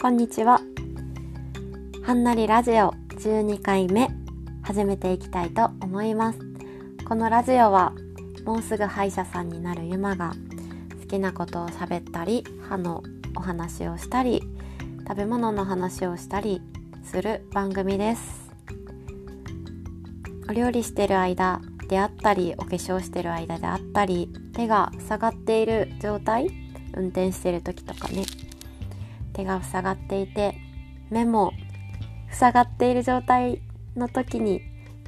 こんにちは。はんなりラジオ12回目始めていきたいと思います。このラジオはもうすぐ歯医者さんになるゆまが好きなことを喋ったり歯のお話をしたり食べ物の話をしたりする番組です。お料理してる間であったりお化粧してる間であったり手が塞がっている状態運転してる時とかね。手が塞がっていて目も塞がっている状態の時に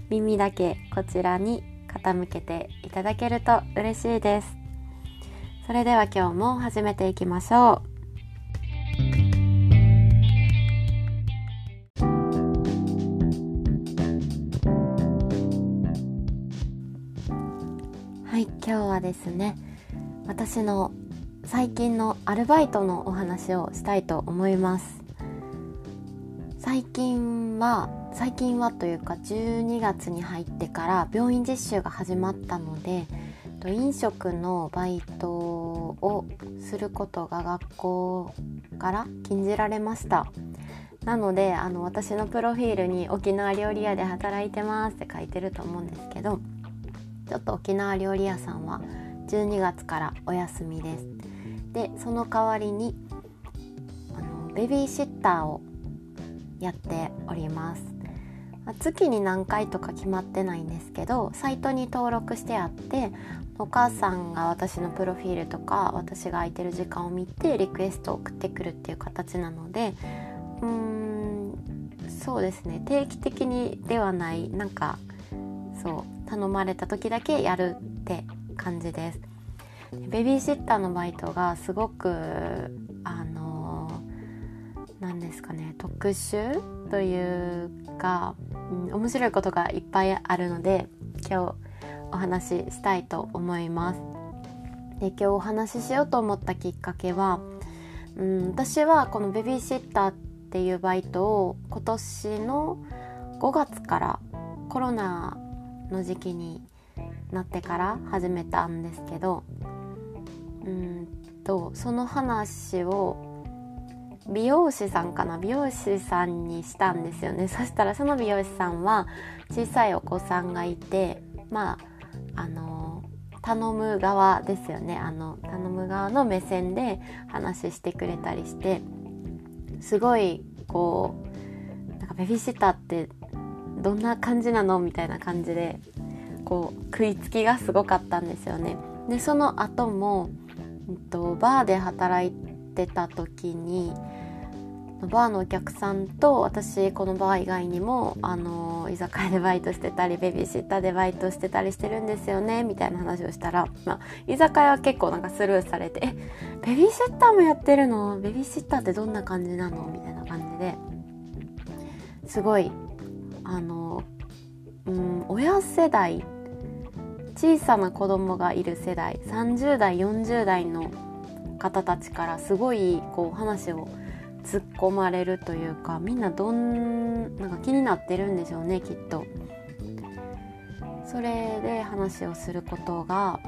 耳だけこちらに傾けていただけると嬉しいです。それでは今日も始めていきましょう。はい今日はですね私の最近のアルバイトのお話をしたいと思います。最近は最近はというか12月に入ってから病院実習が始まったので飲食のバイトをすることが学校から禁じられました。なのであの私のプロフィールに沖縄料理屋で働いてますって書いてると思うんですけどちょっと沖縄料理屋さんは12月からお休みです。でその代わりにあのベビーシッターをやっております。月に何回とか決まってないんですけどサイトに登録してあってお母さんが私のプロフィールとか私が空いてる時間を見てリクエストを送ってくるっていう形なのでうーんそうですね。定期的にではないなんかそう頼まれた時だけやるって感じです。ベビーシッターのバイトがすごくあの何ですかね特殊というか、うん、面白いことがいっぱいあるので今日お話ししたいと思います。で今日お話ししようと思ったきっかけは、うん、私はこのベビーシッターっていうバイトを今年の5月からコロナの時期になってから始めたんですけどうんとその話を美容師さんかな美容師さんにしたんですよね。そしたらその美容師さんは小さいお子さんがいてまああの頼む側ですよね。あの頼む側の目線で話してくれたりしてすごいこうなんかベビーシッターってどんな感じなの？みたいな感じでこう食いつきがすごかったんですよね。でその後もと、バーで働いてた時にバーのお客さんと私このバー以外にもあの居酒屋でバイトしてたりベビーシッターでバイトしてたりしてるんですよねみたいな話をしたら、まあ、居酒屋は結構なんかスルーされて「えベビーシッターもやってるの？ベビーシッターってどんな感じなの?」みたいな感じですごいあの、うん、親世代小さな子供がいる世代30代40代の方たちからすごいこう話を突っ込まれるというかみんなどんなんか気になってるんでしょうねきっと。それで話をすることが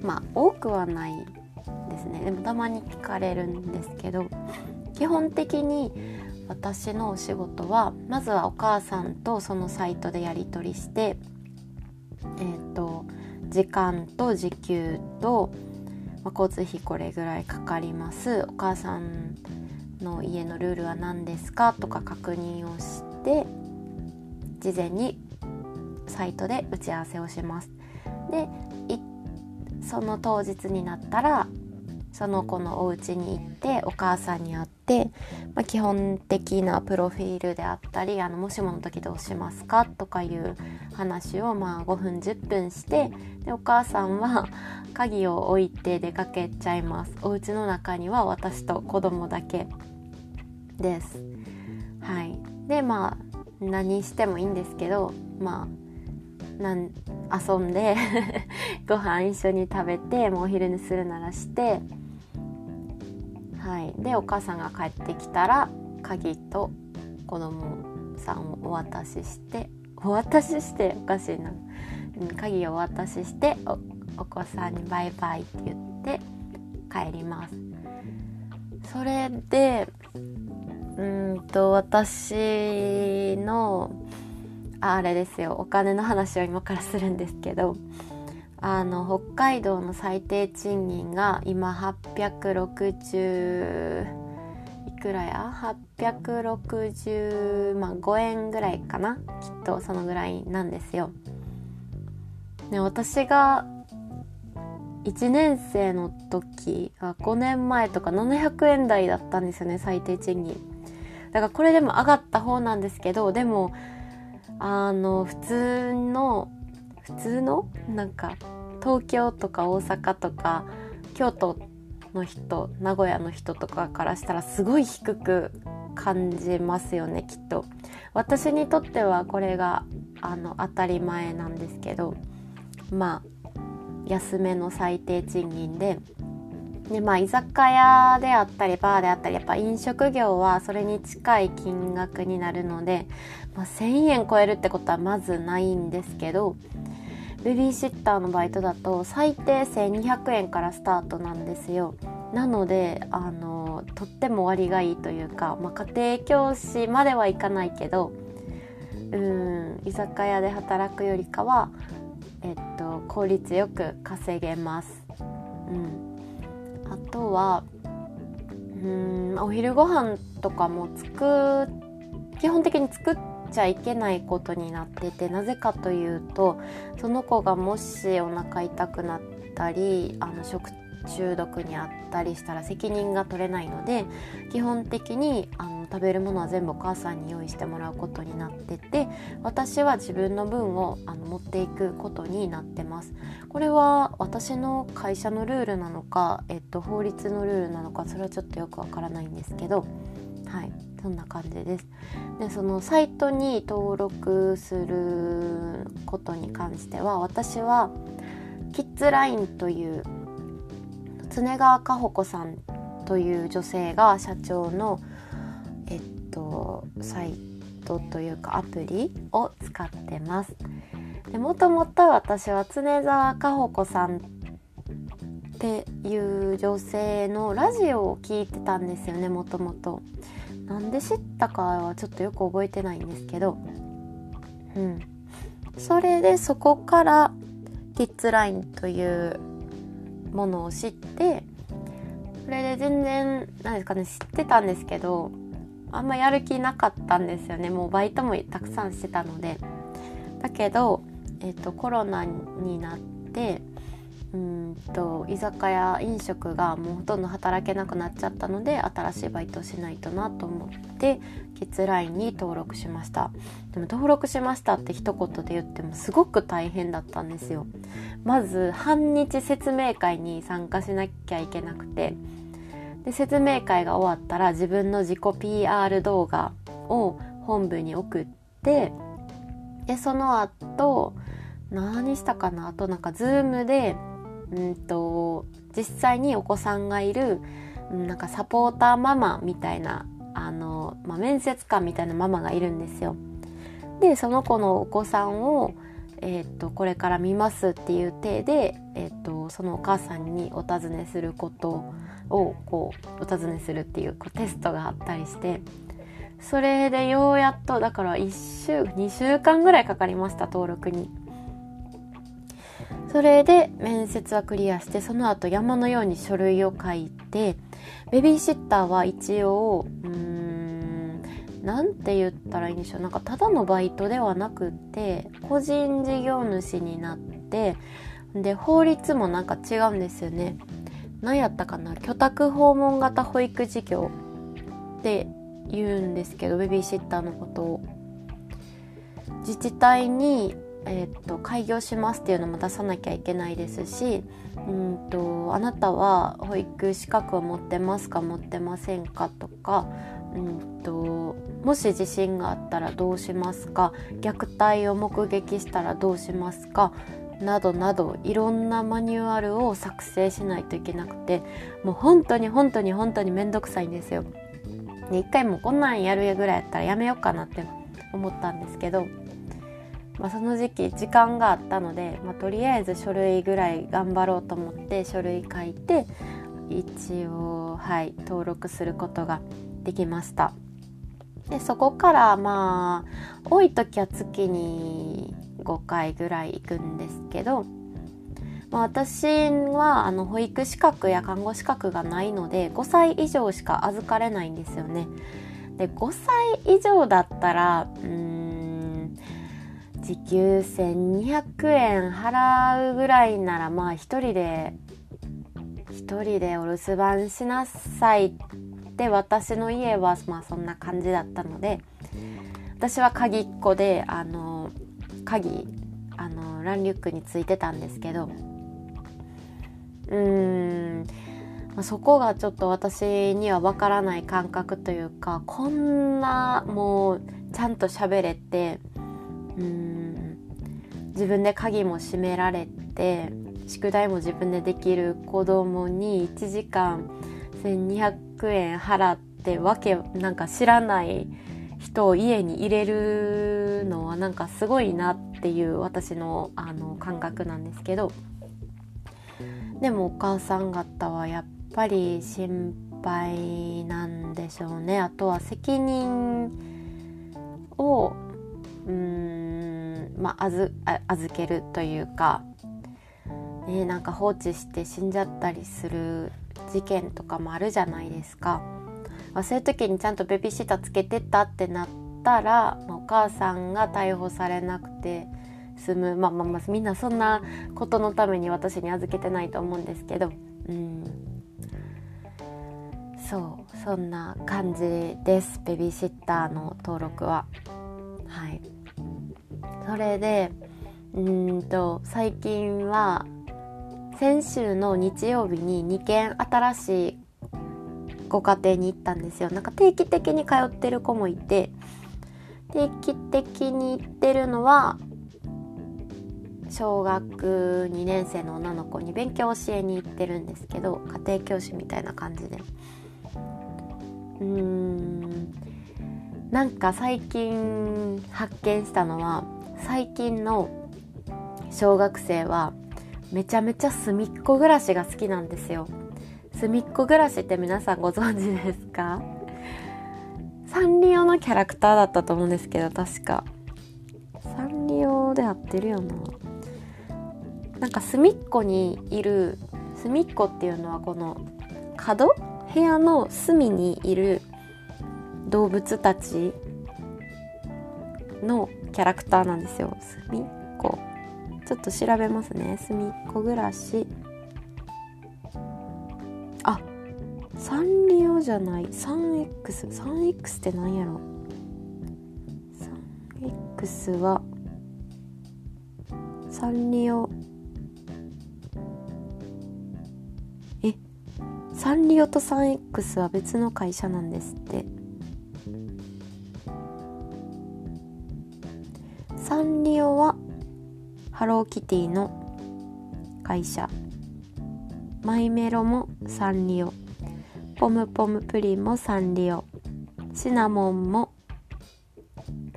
まあ多くはないですねでもたまに聞かれるんですけど基本的に私のお仕事はまずはお母さんとそのサイトでやり取りしてえーと、時間と時給と、まあ、交通費これぐらいかかりますお母さんの家のルールは何ですかとか確認をして事前にサイトで打ち合わせをします。でその当日になったらその子のお家に行ってお母さんに会って、まあ、基本的なプロフィールであったりあのもしもの時どうしますか？とかいう話をまあ5分10分してでお母さんは鍵を置いて出かけちゃいます。お家の中には私と子供だけ。です。はい。でまあ何してもいいんですけどまあなん遊んで ご飯一緒に食べてもうお昼にするならしてはい、でお母さんが帰ってきたら鍵と子供さんをお渡ししてお渡ししておかしいな、うん、鍵をお渡ししておお子さんにバイバイって言って帰ります。それでうんと私のあれですよ。お金の話を今からするんですけどあの北海道の最低賃金が今860いくらや？860まあ5円ぐらいかな？きっとそのぐらいなんですよ。ね、私が1年生の時は5年前とか700円台だったんですよね最低賃金。だからこれでも上がった方なんですけどでもあの普通の普通のなんか東京とか大阪とか京都の人名古屋の人とかからしたらすごい低く感じますよねきっと。私にとってはこれがあの当たり前なんですけどまあ安めの最低賃金ででまあ居酒屋であったりバーであったりやっぱ飲食業はそれに近い金額になるので、まあ、1,000円超えるってことはまずないんですけどベビーシッターのバイトだと最低1200円からスタートなんですよ。なのであのとっても割がいいというか、まあ、家庭教師まではいかないけどうん居酒屋で働くよりかはえっと、効率よく稼げます。うん、あとはうんお昼ご飯とかも作基本的に作っちゃいけないことになっててなぜかというとその子がもしお腹痛くなったりあの食中毒にあったりしたら責任が取れないので基本的にあの食べるものは全部お母さんに用意してもらうことになってて私は自分の分をあの持っていくことになってます。これは私の会社のルールなのか、えっと、法律のルールなのかそれはちょっとよくわからないんですけどはいそんな感じですでそのサイトに登録することに関しては私はキッズラインという常川かほ子さんという女性が社長のえっとサイトというかアプリを使ってます。でもともと私は常沢かほ子さんっていう女性のラジオを聞いてたんですよねもともと。なんで知ったかはちょっとよく覚えてないんですけど。うん。それでそこからキッズラインというものを知ってそれで全然何ですかね知ってたんですけどあんまやる気なかったんですよね。もうバイトもたくさんしてたので。だけど、えーと、コロナになってうんと居酒屋飲食がもうほとんど働けなくなっちゃったので新しいバイトをしないとなと思ってキッズラインに登録しました。でも登録しましたって一言で言ってもすごく大変だったんですよ。まず半日説明会に参加しなきゃいけなくてで説明会が終わったら自分の自己 PR 動画を本部に送ってでその後何したかな？あとなんか Zoom でうんと実際にお子さんがいるなんかサポーターママみたいなあの、まあ、面接官みたいなママがいるんですよ。でその子のお子さんをえーと、これから見ますっていう体で、えーと、そのお母さんにお尋ねすることをこうお尋ねするっていうこうテストがあったりしてそれでようやっとだから1週2週間ぐらいかかりました登録に。それで面接はクリアしてその後山のように書類を書いてベビーシッターは一応うーん何て言ったらいいんでしょう。なんかただのバイトではなくって個人事業主になってで法律もなんか違うんですよね。何やったかな？居宅訪問型保育事業って言うんですけどベビーシッターのことを。自治体にえー、っと開業しますっていうのも出さなきゃいけないですしうんとあなたは保育資格を持ってますか持ってませんかとかうんともし地震があったらどうしますか虐待を目撃したらどうしますかなどなどいろんなマニュアルを作成しないといけなくてもう本当に本当に本当に面倒くさいんですよ。で一回もこんなんやるぐらいやったらやめようかなって思ったんですけど、まあ、その時期時間があったので、まあ、とりあえず書類ぐらい頑張ろうと思って書類書いて一応はい登録することができました。でそこからまあ多い時は月に5回ぐらい行くんですけど、まあ、私はあの保育資格や看護資格がないので5歳以上しか預かれないんですよね。で5歳以上だったらうん時給1200円払うぐらいならまあ一人で一人でお留守番しなさいって私の家はまあそんな感じだったので私は鍵っ子であの鍵あのランリュックについてたんですけどうーんそこがちょっと私にはわからない感覚というかこんなもうちゃんと喋れてうん。自分で鍵も閉められて宿題も自分でできる子供に1時間1200円払ってわけなんか知らない人を家に入れるのはなんかすごいなっていう私のあの感覚なんですけど。でもお母さん方はやっぱり心配なんでしょうね。あとは責任をうんまあ預預けるというか、ね、なんか放置して死んじゃったりする事件とかもあるじゃないですか。まあそういう時にちゃんとベビーシッターつけてたってなったら、まあ、お母さんが逮捕されなくて済む。まあまあまあみんなそんなことのために私に預けてないと思うんですけど。うん。そうそんな感じですベビーシッターの登録は。はい。それでうんと最近は先週の日曜日に2件新しいご家庭に行ったんですよ。なんか定期的に通ってる子もいて定期的に行ってるのは小学2年生の女の子に勉強教えに行ってるんですけど家庭教師みたいな感じで。うーん。なんか最近発見したのは最近の小学生はめちゃめちゃ隅っこ暮らしが好きなんですよ。隅っこ暮らしって皆さんご存知ですか？サンリオのキャラクターだったと思うんですけど確か。サンリオで合ってるよな。なんか隅っこにいる隅っこっていうのはこの角？部屋の隅にいる動物たちのキャラクターなんですよ。隅っこ。ちょっと調べますね。隅っこ暮らし。あサンリオじゃない。3X3X って何やろ。3X はサンリオ。えサンリオと 3X は別の会社なんですって。サンリオはハローキティの会社。マイメロもサンリオ。ポムポムプリンもサンリオ。シナモンも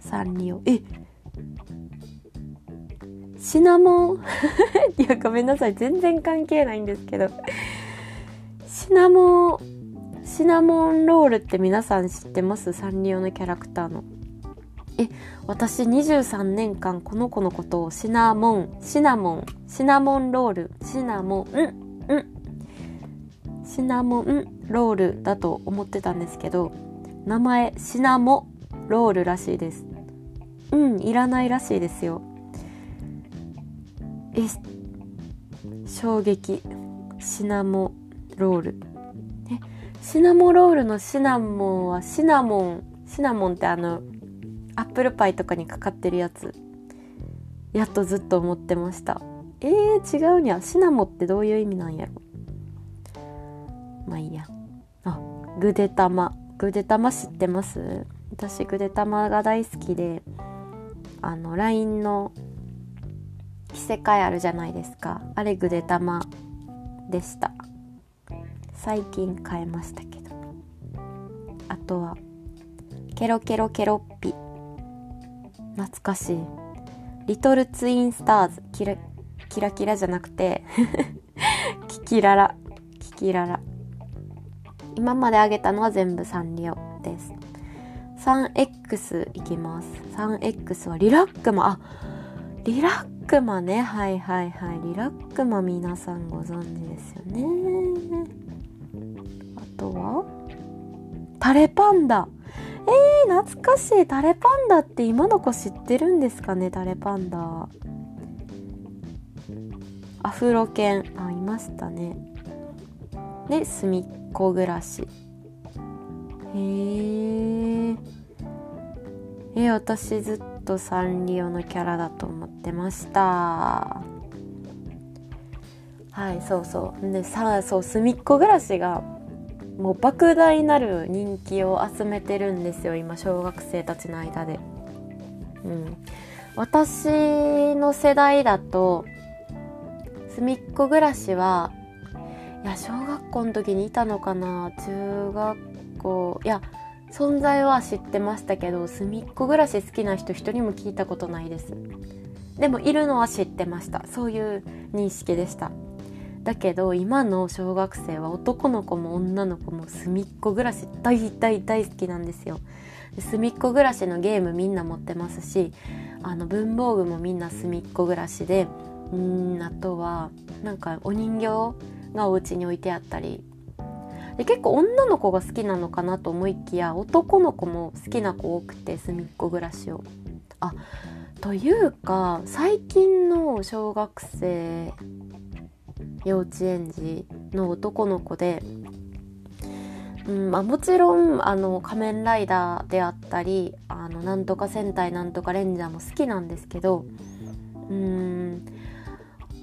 サンリオ。え？シナモン？いやごめんなさい。全然関係ないんですけど。シナモンシナモンロールって皆さん知ってます？サンリオのキャラクターの。え私23年間この子のことをシナモンシナモンシナモンロールシナモンんん。シナモンロールだと思ってたんですけど名前シナモロールらしいです。うんいらないらしいですよ。え衝撃。シナモロール。えシナモロールのシナモンはシナモンシナモンってあのアップルパイとかにかかってるやつ。やっとずっと思ってました。えー、違うにゃ。シナモってどういう意味なんやろ。まあいいや。あぐでたま。ぐでたま知ってます？私ぐでたまが大好きであの LINE の着せ替えあるじゃないですか。あれぐでたまでした。最近変えましたけど。あとはケロケロケロッピ。懐かしい。リトルツインスターズキラキラキラじゃなくて キキララ。キキララ。今まであげたのは全部サンリオです。3X いきます。3X はリラックマ。あリラックマね。はいはいはい。リラックマ皆さんご存知ですよね。あとはタレパンダ。えー、懐かしい。タレパンダって今の子知ってるんですかねタレパンダ。アフロ犬。あいましたね。で隅っこ暮らし。へええ私ずっとサンリオのキャラだと思ってました。はいそうそう。でさあそう隅っこ暮らしがもう莫大なる人気を集めてるんですよ今小学生たちの間で。うん。私の世代だと隅っこ暮らしはいや小学校の時にいたのかな中学校いや存在は知ってましたけど隅っこ暮らし好きな人一人も聞いたことないです。でもいるのは知ってました。そういう認識でした。だけど今の小学生は男の子も女の子も隅っこ暮らし大大大好きなんですよ隅っこ暮らしのゲームみんな持ってますしあの文房具もみんな隅っこ暮らしでうんあとはなんかお人形がお家に置いてあったりで結構女の子が好きなのかなと思いきや男の子も好きな子多くて隅っこ暮らしを。あというか最近の小学生幼稚園児の男の子で、うんまあ、もちろんあの仮面ライダーであったりあのなんとか戦隊なんとかレンジャーも好きなんですけどうん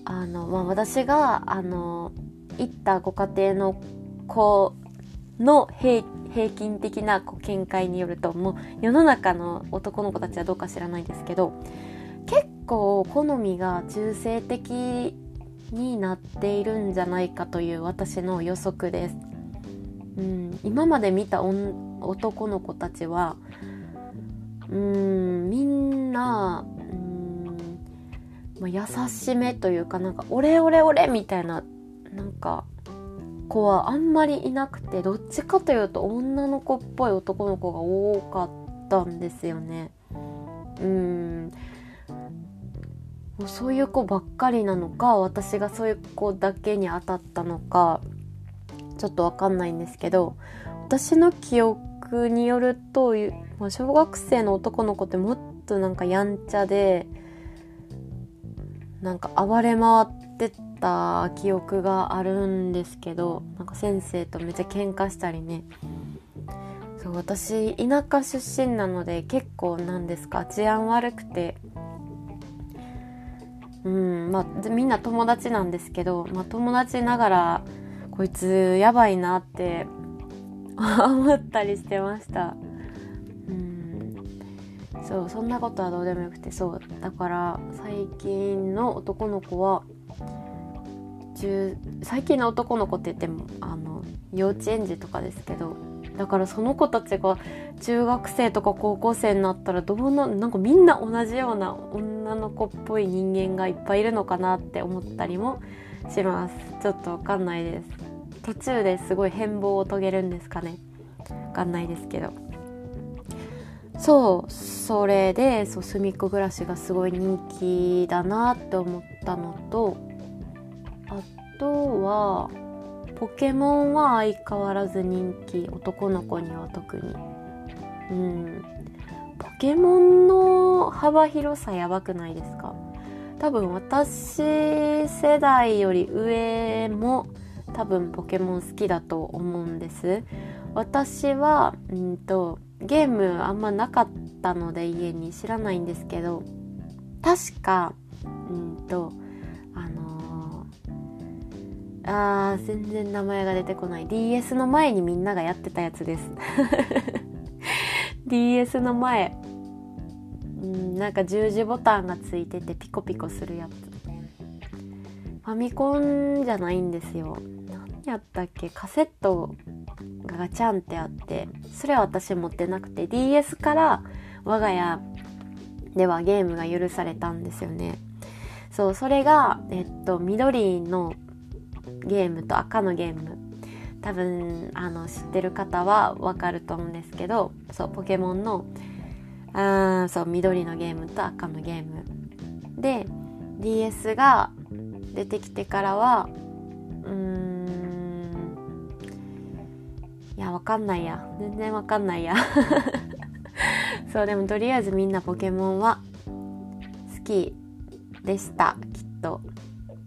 あの、まあ、私があの行ったご家庭の子の平均的なこう見解によるともう世の中の男の子たちはどうか知らないですけど結構好みが中性的になっているんじゃないかという私の予測です。うん、今まで見た男の子たちはうんみんなうんまあ、優しめというかなんか「オレオレオレ」みたいななんか子はあんまりいなくてどっちかというと女の子っぽい男の子が多かったんですよね。うんもうそういう子ばっかりなのか私がそういう子だけに当たったのかちょっとわかんないんですけど私の記憶によると、まあ、小学生の男の子ってもっとなんかやんちゃでなんか暴れ回ってた記憶があるんですけどなんか先生とめっちゃ喧嘩したりね。そう私田舎出身なので結構なんですか治安悪くてうんまあみんな友達なんですけど、まあ、友達ながらこいつやばいなって 思ったりしてました。うん。そうそんなことはどうでもよくてそうだから最近の男の子は最近の男の子って言ってもあの幼稚園児とかですけどだからその子たちが中学生とか高校生になったらどうななんかみんな同じような女の子っぽい人間がいっぱいいるのかなって思ったりもします。ちょっとわかんないです。途中ですごい変貌を遂げるんですかね。わかんないですけど。そうそれでそう隅っこ暮らしがすごい人気だなって思ったのとあとはポケモンは相変わらず人気。男の子には特に。うん。ポケモンの幅広さやばくないですか？多分私世代より上も多分ポケモン好きだと思うんです。私はうんとゲームあんまなかったので家に知らないんですけど確かうんとあー全然名前が出てこない。DS の前にみんながやってたやつです。DS の前。うんなんか十字ボタンがついててピコピコするやつ。ファミコンじゃないんですよ。何やったっけ？カセットがガチャンってあってそれは私持ってなくて DS から我が家ではゲームが許されたんですよね。そうそれがえっと緑のゲームと赤のゲーム多分あの知ってる方はわかると思うんですけどそうポケモンのあそう緑のゲームと赤のゲーム。で DS が出てきてからはうーんいやわかんないや。全然わかんないや。そうでもとりあえずみんなポケモンは好きでしたきっと。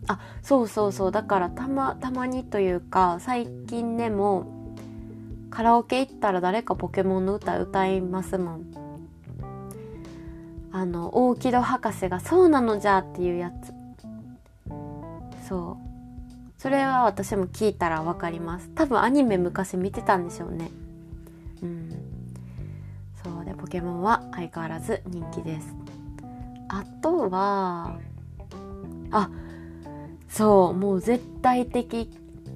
あそうそうそう。だからたまたまにというか最近でもカラオケ行ったら誰かポケモンの歌歌いますもん。あの大木戸博士が「そうなのじゃ」っていうやつ。そう。それは私も聞いたら分かります。多分アニメ昔見てたんでしょうね。うん。そう。でポケモンは相変わらず人気です。あとはあそうもう絶対的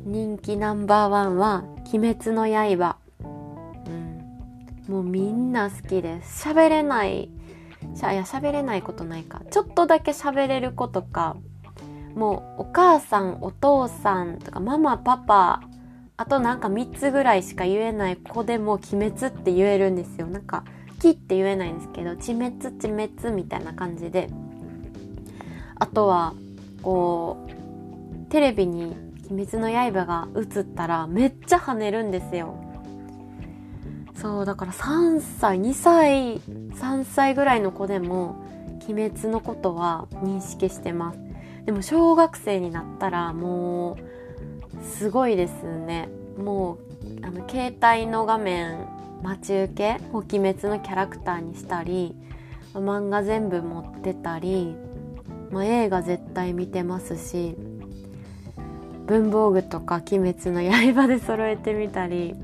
人気ナンバーワンは「鬼滅の刃」うん。もうみんな好きです。喋れない。しゃいや喋れないことないか。ちょっとだけ喋れる子とか。もうお母さんお父さんとかママパパあとなんか3つぐらいしか言えない子でも鬼滅って言えるんですよ。なんか木って言えないんですけど地滅地滅みたいな感じで。あとはこうテレビに「鬼滅の刃」が映ったらめっちゃ跳ねるんですよ。そうだから3歳2歳3歳ぐらいの子でも鬼滅のことは認識してます。でも小学生になったらもうすごいですね。もうあの携帯の画面待ち受けを「鬼滅」のキャラクターにしたり漫画全部持ってたり、まあ、映画絶対見てますし文房具とか「鬼滅の刃」で揃えてみたり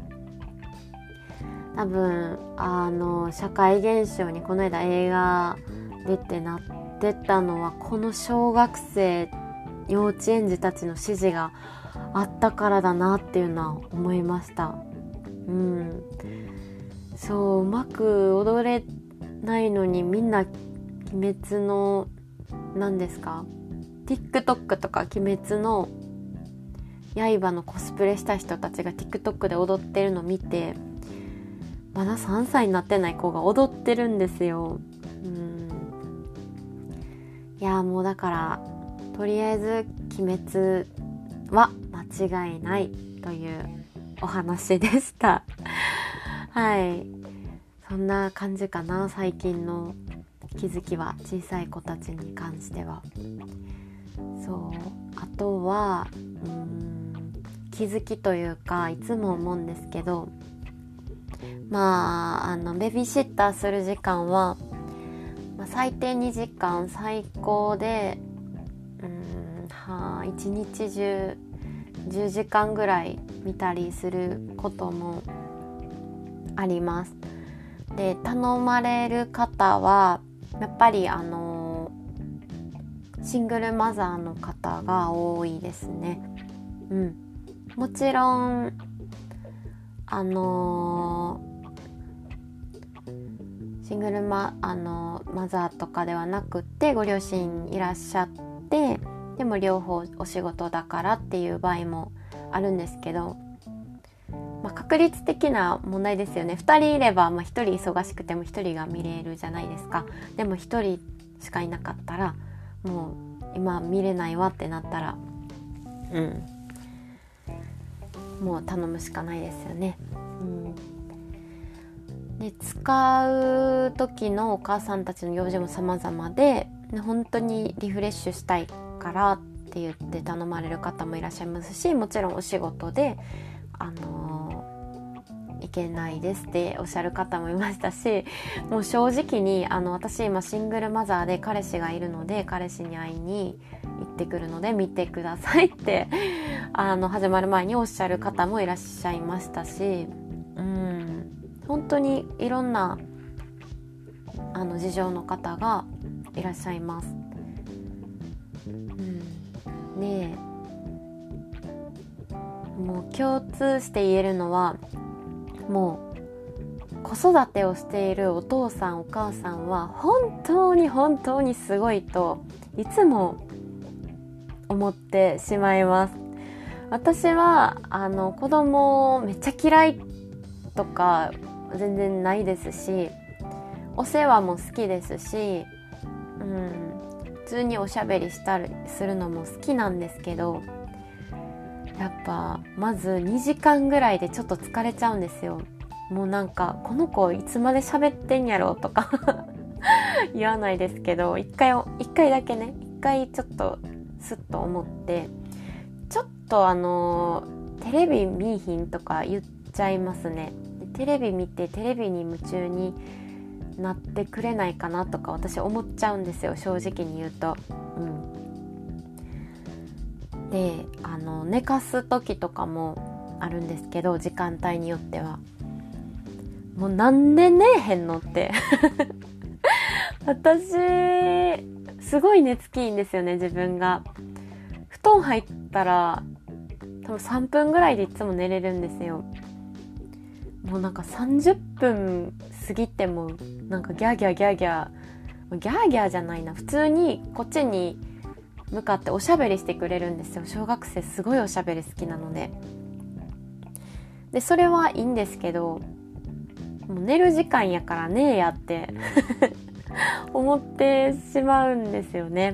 多分あの社会現象にこの間映画出てなってたのはこの小学生幼稚園児たちの指示があったからだなっていうのは思いました。うん。そううまく踊れないのにみんな「鬼滅」の何ですか？TikTok とか「鬼滅」の刃のコスプレした人たちが TikTok で踊ってるの見てまだ3歳になってない子が踊ってるんですよ。うんいやもうだからとりあえず「鬼滅」は間違いないというお話でした。はいそんな感じかな最近の気づきは小さい子たちに関しては。そうあとはうん気づきというかいつも思うんですけどまああのベビーシッターする時間は、まあ、最低2時間最高でうんはあ一日中10時間ぐらい見たりすることもあります。で頼まれる方はやっぱりあのシングルマザーの方が多いですね。うん、もちろんあのシングルマあのマザーとかではなくってご両親いらっしゃってでも両方お仕事だからっていう場合もあるんですけど、まあ、確率的な問題ですよね。2人いれば、まあ、1人忙しくても1人が見れるじゃないですか。でも1人しかいなかったらもう今見れないわってなったらうん。もう頼むしかないですよね。うんで使う時のお母さんたちの用事も様々で本当にリフレッシュしたいからって言って頼まれる方もいらっしゃいますしもちろんお仕事であの、いけないですっておっしゃる方もいましたしもう正直にあの私今シングルマザーで彼氏がいるので彼氏に会いに行ってくるので見てくださいって あの始まる前におっしゃる方もいらっしゃいましたしうん本当にいろんなあの事情の方がいらっしゃいます。うん、でもう共通して言えるのはもう子育てをしているお父さんお母さんは本当に本当にすごいといつも思ってしまいます。私はあの子供めっちゃ嫌いとか全然ないですしお世話も好きですし、うん、普通におしゃべりしたりするのも好きなんですけどやっぱまず2時間ぐらいでちょっと疲れちゃうんですよ。もうなんかこの子いつまで喋ってんやろとか 言わないですけど一回一回だけね一回ちょっとスッと思ってちょっとあのテレビ見いひんとか言っちゃいますね。テレビ見てテレビに夢中になってくれないかなとか私思っちゃうんですよ正直に言うと。うん、であの寝かす時とかもあるんですけど時間帯によっては。もうなんで寝えへんのって。私すごい寝つきいいんですよね自分が。布団入ったら多分3分ぐらいでいつも寝れるんですよ。もうなんか30分過ぎてもなんかギャーギャーギャーギャー。ギャーギャーじゃないな。普通にこっちに向かっておしゃべりしてくれるんですよ小学生すごいおしゃべり好きなのででそれはいいんですけどもう寝る時間やからねえやって思ってしまうんですよね。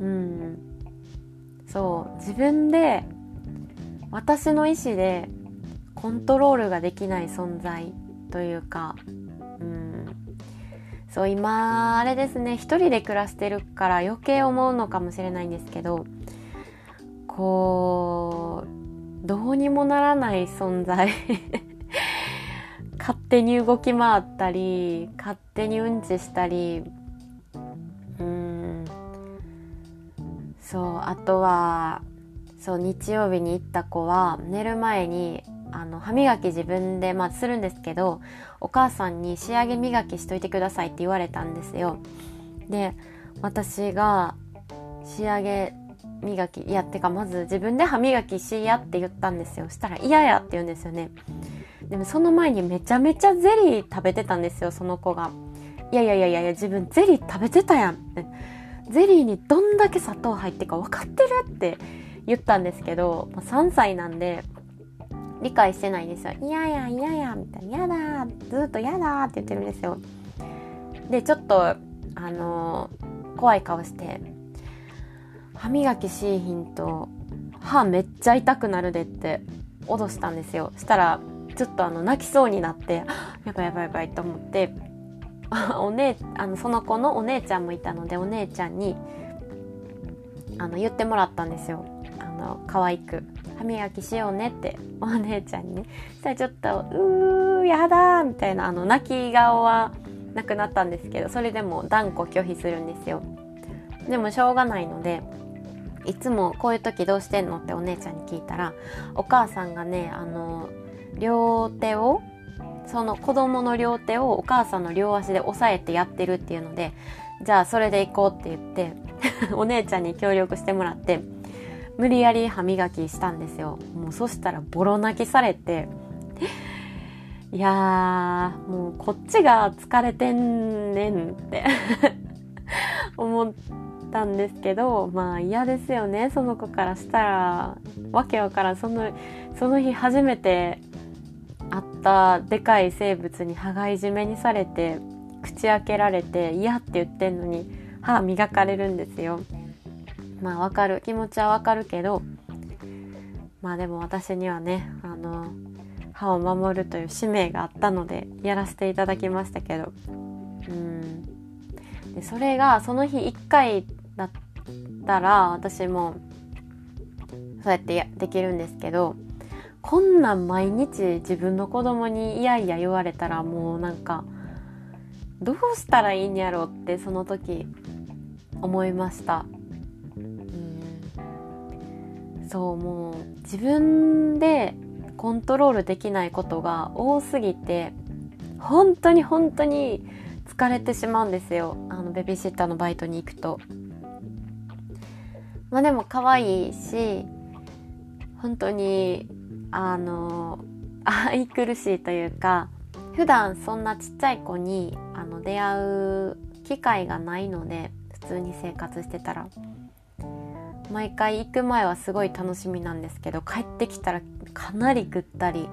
うん。そう。自分で、私の意思でコントロールができない存在というか、うん。そう、今、あれですね、一人で暮らしてるから余計思うのかもしれないんですけど、こう、どうにもならない存在。勝手に動き回ったり勝手にうんちしたり。うん。そうあとはそう日曜日に行った子は寝る前にあの歯磨き自分で、まあ、するんですけどお母さんに仕上げ磨きしといてくださいって言われたんですよ。で私が仕上げ磨きいやってかまず自分で歯磨きしやって言ったんですよしたら嫌やって言うんですよねでもその前にめちゃめちゃゼリー食べてたんですよ、その子が。いやいやいやいや、自分ゼリー食べてたやん。ゼリーにどんだけ砂糖入ってか分かってるって言ったんですけど、3歳なんで理解してないんですよ。いやや、いやや、みたいな。やだずっとやだって言ってるんですよ。で、ちょっと、あのー、怖い顔して、歯磨きしいひんと、歯めっちゃ痛くなるでって脅したんですよ。したら、ちょっとあの泣きそうになってやばいやばいやばいと思って お姉あのその子のお姉ちゃんもいたのでお姉ちゃんにあの言ってもらったんですよあの可愛く歯磨きしようねってお姉ちゃんにね。したらちょっと「うーやだ」みたいなあの泣き顔はなくなったんですけどそれでも断固拒否するんですよ。でもしょうがないのでいつもこういう時どうしてんのってお姉ちゃんに聞いたらお母さんがねあの両手をその子供の両手をお母さんの両足で押さえてやってるっていうのでじゃあそれで行こうって言って お姉ちゃんに協力してもらって無理やり歯磨きしたんですよ。もうそしたらボロ泣きされて。いやーもうこっちが疲れてんねんって。思ったんですけどまあ嫌ですよね。その子からしたらわけわからん。そのその日初めてあったでかい生物に羽交い締めにされて口開けられて嫌って言ってんのに歯磨かれるんですよ。まあわかる。気持ちはわかるけどまあでも私にはねあの歯を守るという使命があったのでやらせていただきましたけど。うん。でそれがその日1回だったら私もそうやってできるんですけどこんなん毎日自分の子供にいやいや言われたらもうなんかどうしたらいいんやろうってその時思いました。そうもう自分でコントロールできないことが多すぎて本当に本当に疲れてしまうんですよ。あのベビーシッターのバイトに行くと。まあでも可愛いし本当にあの愛くるしいというか普段そんなちっちゃい子にあの出会う機会がないので普通に生活してたら。毎回行く前はすごい楽しみなんですけど帰ってきたらかなりぐったり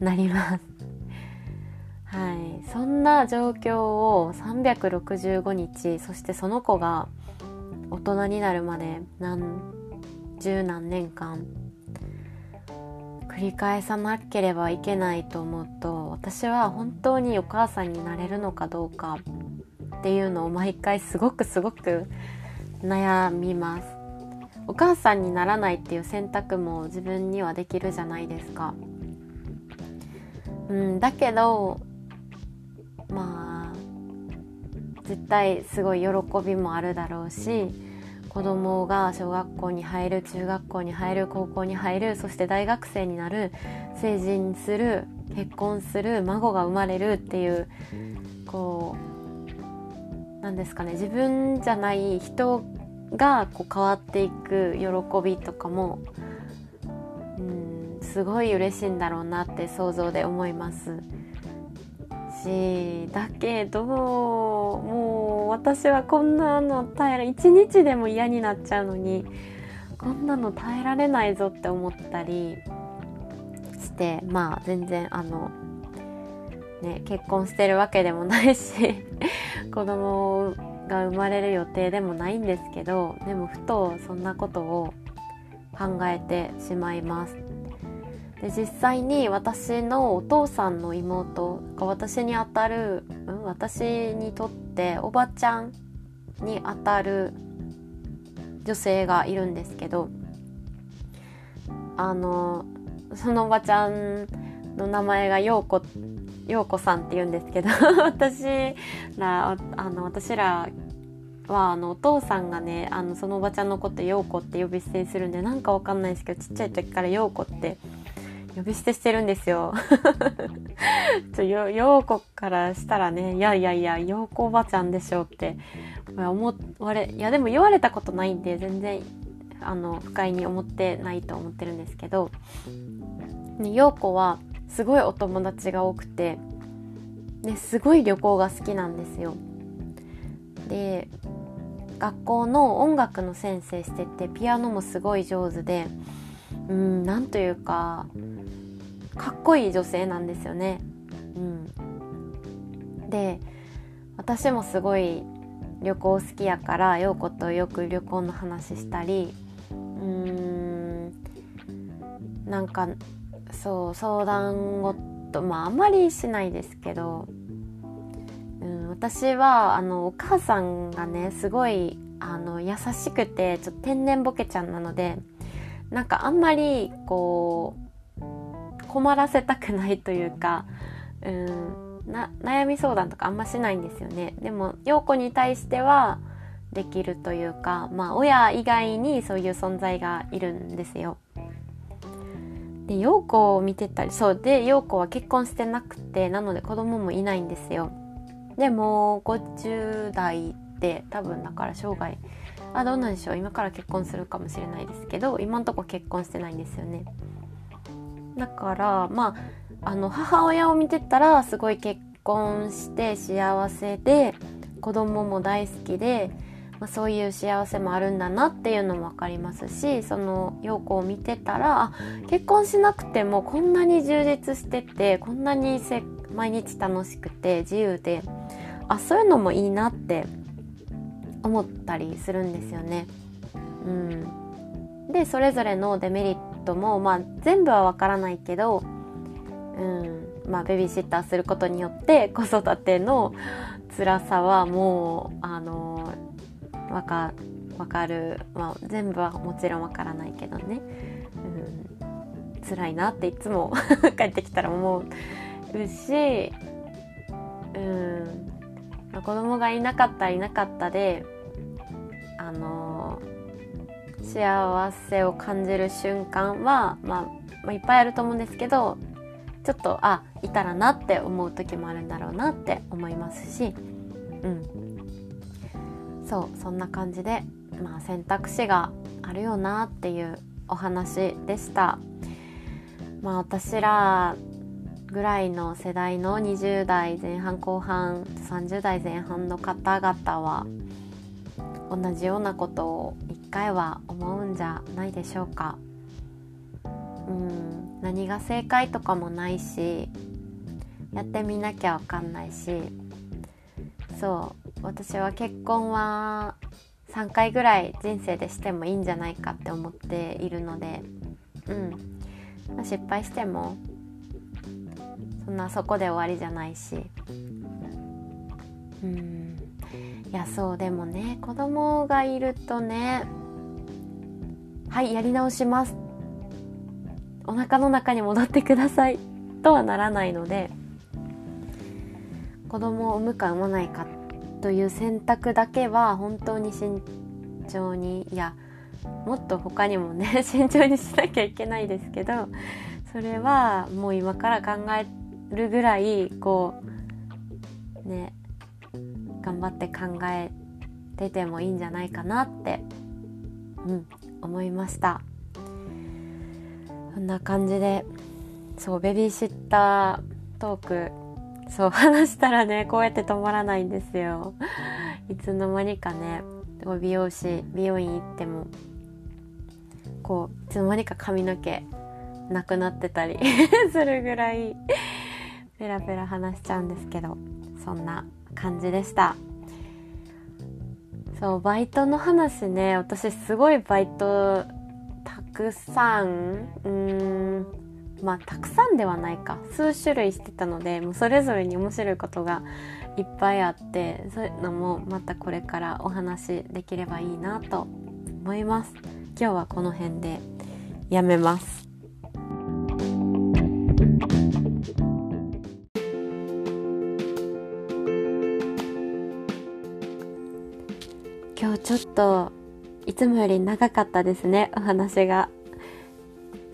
なります。はい。そんな状況を365日そしてその子が大人になるまで何十何年間繰り返さなければいけないと思うと私は本当にお母さんになれるのかどうかっていうのを毎回すごくすごく悩みます。お母さんにならないっていう選択も自分にはできるじゃないですか。うんだけどまあ絶対すごい喜びもあるだろうし子供が小学校に入る中学校に入る高校に入るそして大学生になる成人する結婚する孫が生まれるっていうこうなんですかね自分じゃない人がこう変わっていく喜びとかもうんすごい嬉しいんだろうなって想像で思います。しだけどもう私はこんなの耐えられ一日でも嫌になっちゃうのにこんなの耐えられないぞって思ったりしてまあ全然あのね結婚してるわけでもないし 子供が生まれる予定でもないんですけどでもふとそんなことを考えてしまいます。で実際に私のお父さんの妹が私にあたる、うん、私にとっておばちゃんにあたる女性がいるんですけどあのそのおばちゃんの名前が陽子陽子さんって言うんですけど 私らあの私らはあのお父さんがねあのそのおばちゃんのこと陽子って呼び捨てにするんでなんかわかんないですけどちっちゃい時から陽子って呼び捨てしてるんですよ。ちょよ陽子からしたらねいやいやいや陽子おばちゃんでしょって思われいやでも言われたことないんで全然あの不快に思ってないと思ってるんですけど陽子はすごいお友達が多くてですごい旅行が好きなんですよ。で学校の音楽の先生しててピアノもすごい上手でうんなんというかかっこいい女性なんですよね。うん、で私もすごい旅行好きやから陽子とよく旅行の話したりうーんなんかそう相談事まああんまりしないですけど、うん、私はあのお母さんがねすごいあの優しくてちょっと天然ボケちゃんなのでなんかあんまりこう困らせたくないというか、うん、な悩み相談とかあんましないんですよね。でも陽子に対してはできるというか、まあ、親以外にそういう存在がいるんですよ。で陽子を見てたりそうで陽子は結婚してなくてなので子供もいないんですよ。でも50代って多分だから生涯あどうなんでしょう今から結婚するかもしれないですけど今んとこ結婚してないんですよねだからまああの母親を見てたらすごい結婚して幸せで子供も大好きで、まあ、そういう幸せもあるんだなっていうのも分かりますしその陽子を見てたら結婚しなくてもこんなに充実しててこんなに毎日楽しくて自由であそういうのもいいなって思ったりするんですよね。うん、でそれぞれのデメリットも、まあ、全部はわからないけど、うんまあ、ベビーシッターすることによって子育ての辛さはもうあのわかわかる、まあ、全部はもちろんわからないけどね、うん、辛いなっていつも 帰ってきたら思うし、うん。まあ、子供がいなかったいなかったであの幸せを感じる瞬間は、まあ、まあ、いっぱいあると思うんですけどちょっとあいたらなって思う時もあるんだろうなって思いますしうん。そうそんな感じで、まあ、選択肢があるよなっていうお話でした。まあ私らぐらいの世代の20代前半後半30代前半の方々は同じようなことを一回は思うんじゃないでしょうかうん何が正解とかもないしやってみなきゃわかんないしそう私は結婚は3回ぐらい人生でしてもいいんじゃないかって思っているのでうん、まあ、失敗してもそんなそこで終わりじゃないし。うん。いやそうでもね子供がいるとねはいやり直します。お腹の中に戻ってください。とはならないので子供を産むか産まないかという選択だけは本当に慎重にいやもっと他にもね 慎重にしなきゃいけないですけどそれはもう今から考えるぐらいこうね頑張って考えててもいいんじゃないかなってうん思いました。こんな感じでそうベビーシッタートークそう話したらねこうやって止まらないんですよ。いつの間にかね美容師美容院行ってもこういつの間にか髪の毛なくなってたり するぐらいペラペラ話しちゃうんですけどそんな感じでした。そうバイトの話ね私すごいバイトたくさんうんまあたくさんではないか。数種類してたのでもうそれぞれに面白いことがいっぱいあってそういうのもまたこれからお話できればいいなと思います。今日はこの辺でやめます。今日ちょっといつもより長かったですねお話が。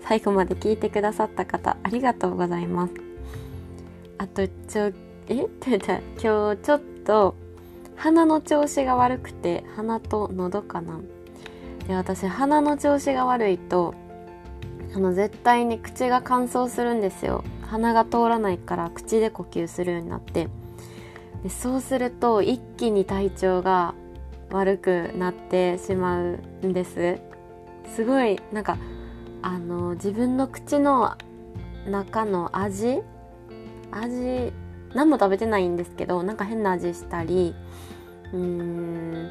最後まで聞いてくださった方ありがとうございます。あとちょえ？っ て今日ちょっと鼻の調子が悪くて鼻と喉かな。で私鼻の調子が悪いとあの絶対に口が乾燥するんですよ。鼻が通らないから口で呼吸するようになって。でそうすると一気に体調が悪くなってしまうんです。すごいなんかあの自分の口の中の味？味何も食べてないんですけどなんか変な味したりうーん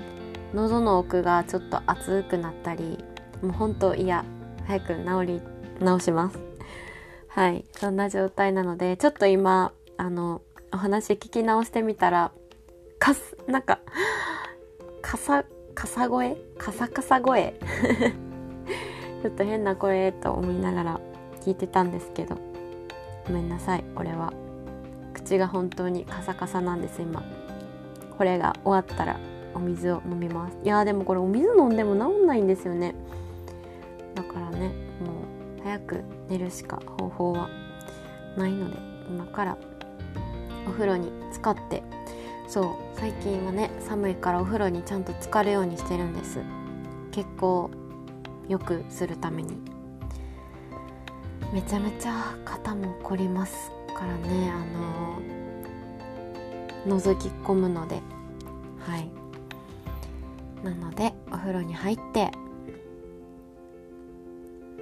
喉の奥がちょっと熱くなったりもうほんと嫌早く治り治します。はいそんな状態なのでちょっと今あのお話聞き直してみたらかすなんかかさかさ声？かさかさ声？ちょっと変な声と思いながら聞いてたんですけど。ごめんなさい俺は。口が本当にカサカサなんです今。これが終わったらお水を飲みます。いやでもこれお水飲んでも治んないんですよね。だからねもう早く寝るしか方法はないので今からお風呂に浸かって。そう最近はね寒いからお風呂にちゃんと浸かるようにしてるんです。血行良くするために。めちゃめちゃ肩も凝りますからね。あの覗き込むので。はい。なのでお風呂に入って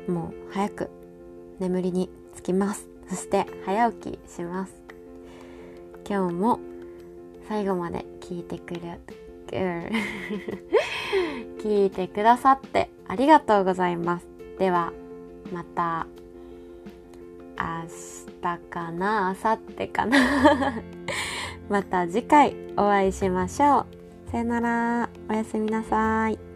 もう早く眠りにつきます。そして早起きします。今日も最後まで聞いてくれ聞いてくださってありがとうございます。ではまた明日かな明後日かな。また次回お会いしましょう。さよなら。おやすみなさい。